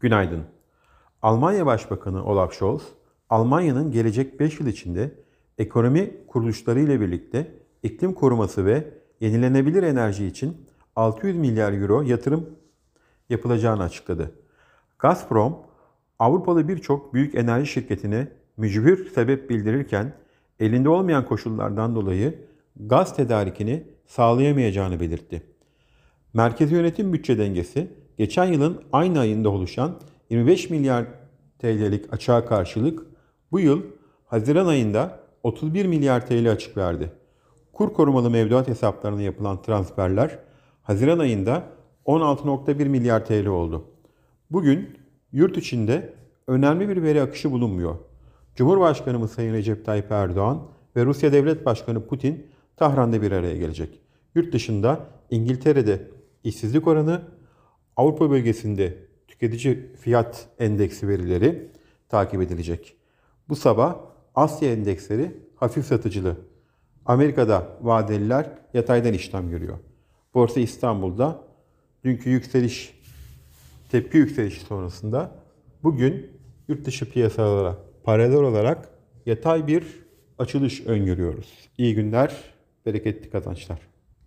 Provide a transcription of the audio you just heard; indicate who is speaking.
Speaker 1: Günaydın. Almanya Başbakanı Olaf Scholz, Almanya'nın gelecek 5 yıl içinde ekonomi kuruluşları ile birlikte iklim koruması ve yenilenebilir enerji için 600 milyar euro yatırım yapılacağını açıkladı. Gazprom, Avrupalı birçok büyük enerji şirketine mücbir sebep bildirirken elinde olmayan koşullardan dolayı gaz tedarikini sağlayamayacağını belirtti. Merkezi yönetim bütçe dengesi geçen yılın aynı ayında oluşan 25 milyar TL'lik açığa karşılık bu yıl Haziran ayında 31 milyar TL açık verdi. Kur korumalı mevduat hesaplarına yapılan transferler Haziran ayında 16.1 milyar TL oldu. Bugün yurt içinde önemli bir veri akışı bulunmuyor. Cumhurbaşkanımız Sayın Recep Tayyip Erdoğan ve Rusya Devlet Başkanı Putin Tahran'da bir araya gelecek. Yurt dışında İngiltere'de işsizlik oranı, Avrupa bölgesinde tüketici fiyat endeksi verileri takip edilecek. Bu sabah Asya endeksleri hafif satıcılı. Amerika'da vadeliler yataydan işlem görüyor. Borsa İstanbul'da dünkü yükseliş, tepki yükselişi sonrasında bugün yurt dışı piyasalara paralel olarak yatay bir açılış öngörüyoruz. İyi günler, bereketli kazançlar.